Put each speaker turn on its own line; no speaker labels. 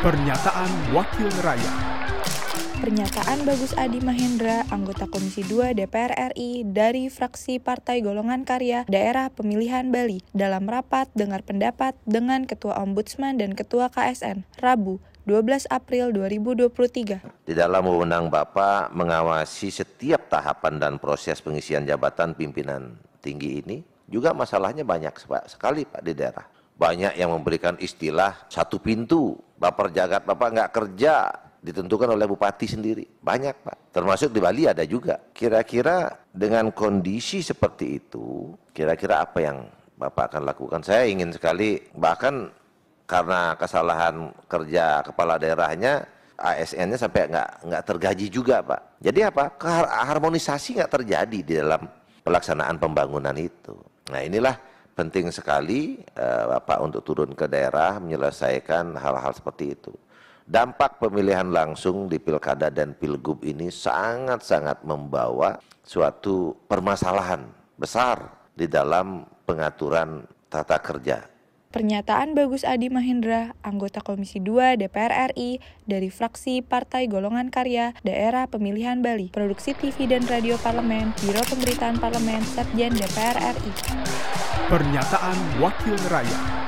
Pernyataan Wakil Rakyat
Pernyataan Bagus Adi Mahendra, anggota Komisi 2 DPR RI dari fraksi Partai Golongan Karya Daerah Pemilihan Bali dalam rapat dengar pendapat dengan Ketua Ombudsman dan Ketua KSN, Rabu 12 April 2023.
Di dalam wewenang Bapak mengawasi setiap tahapan dan proses pengisian jabatan pimpinan tinggi ini, juga masalahnya banyak sekali Pak di daerah. Banyak yang memberikan istilah satu pintu, Bapak jagat Bapak nggak kerja, ditentukan oleh bupati sendiri. Banyak Pak, termasuk di Bali ada juga. Kira-kira dengan kondisi seperti itu, kira-kira apa yang Bapak akan lakukan? Saya ingin sekali, bahkan karena kesalahan kerja kepala daerahnya, ASN-nya sampai nggak nggak tergaji juga Pak. Jadi apa? Harmonisasi nggak terjadi di dalam pelaksanaan pembangunan itu. Nah inilah penting sekali eh, Bapak untuk turun ke daerah menyelesaikan hal-hal seperti itu. Dampak pemilihan langsung di pilkada dan pilgub ini sangat-sangat membawa suatu permasalahan besar di dalam pengaturan tata kerja
Pernyataan Bagus Adi Mahendra, anggota Komisi 2 DPR RI dari fraksi Partai Golongan Karya Daerah Pemilihan Bali, Produksi TV dan Radio Parlemen, Biro Pemberitaan Parlemen, Setjen DPR RI.
Pernyataan Wakil Rakyat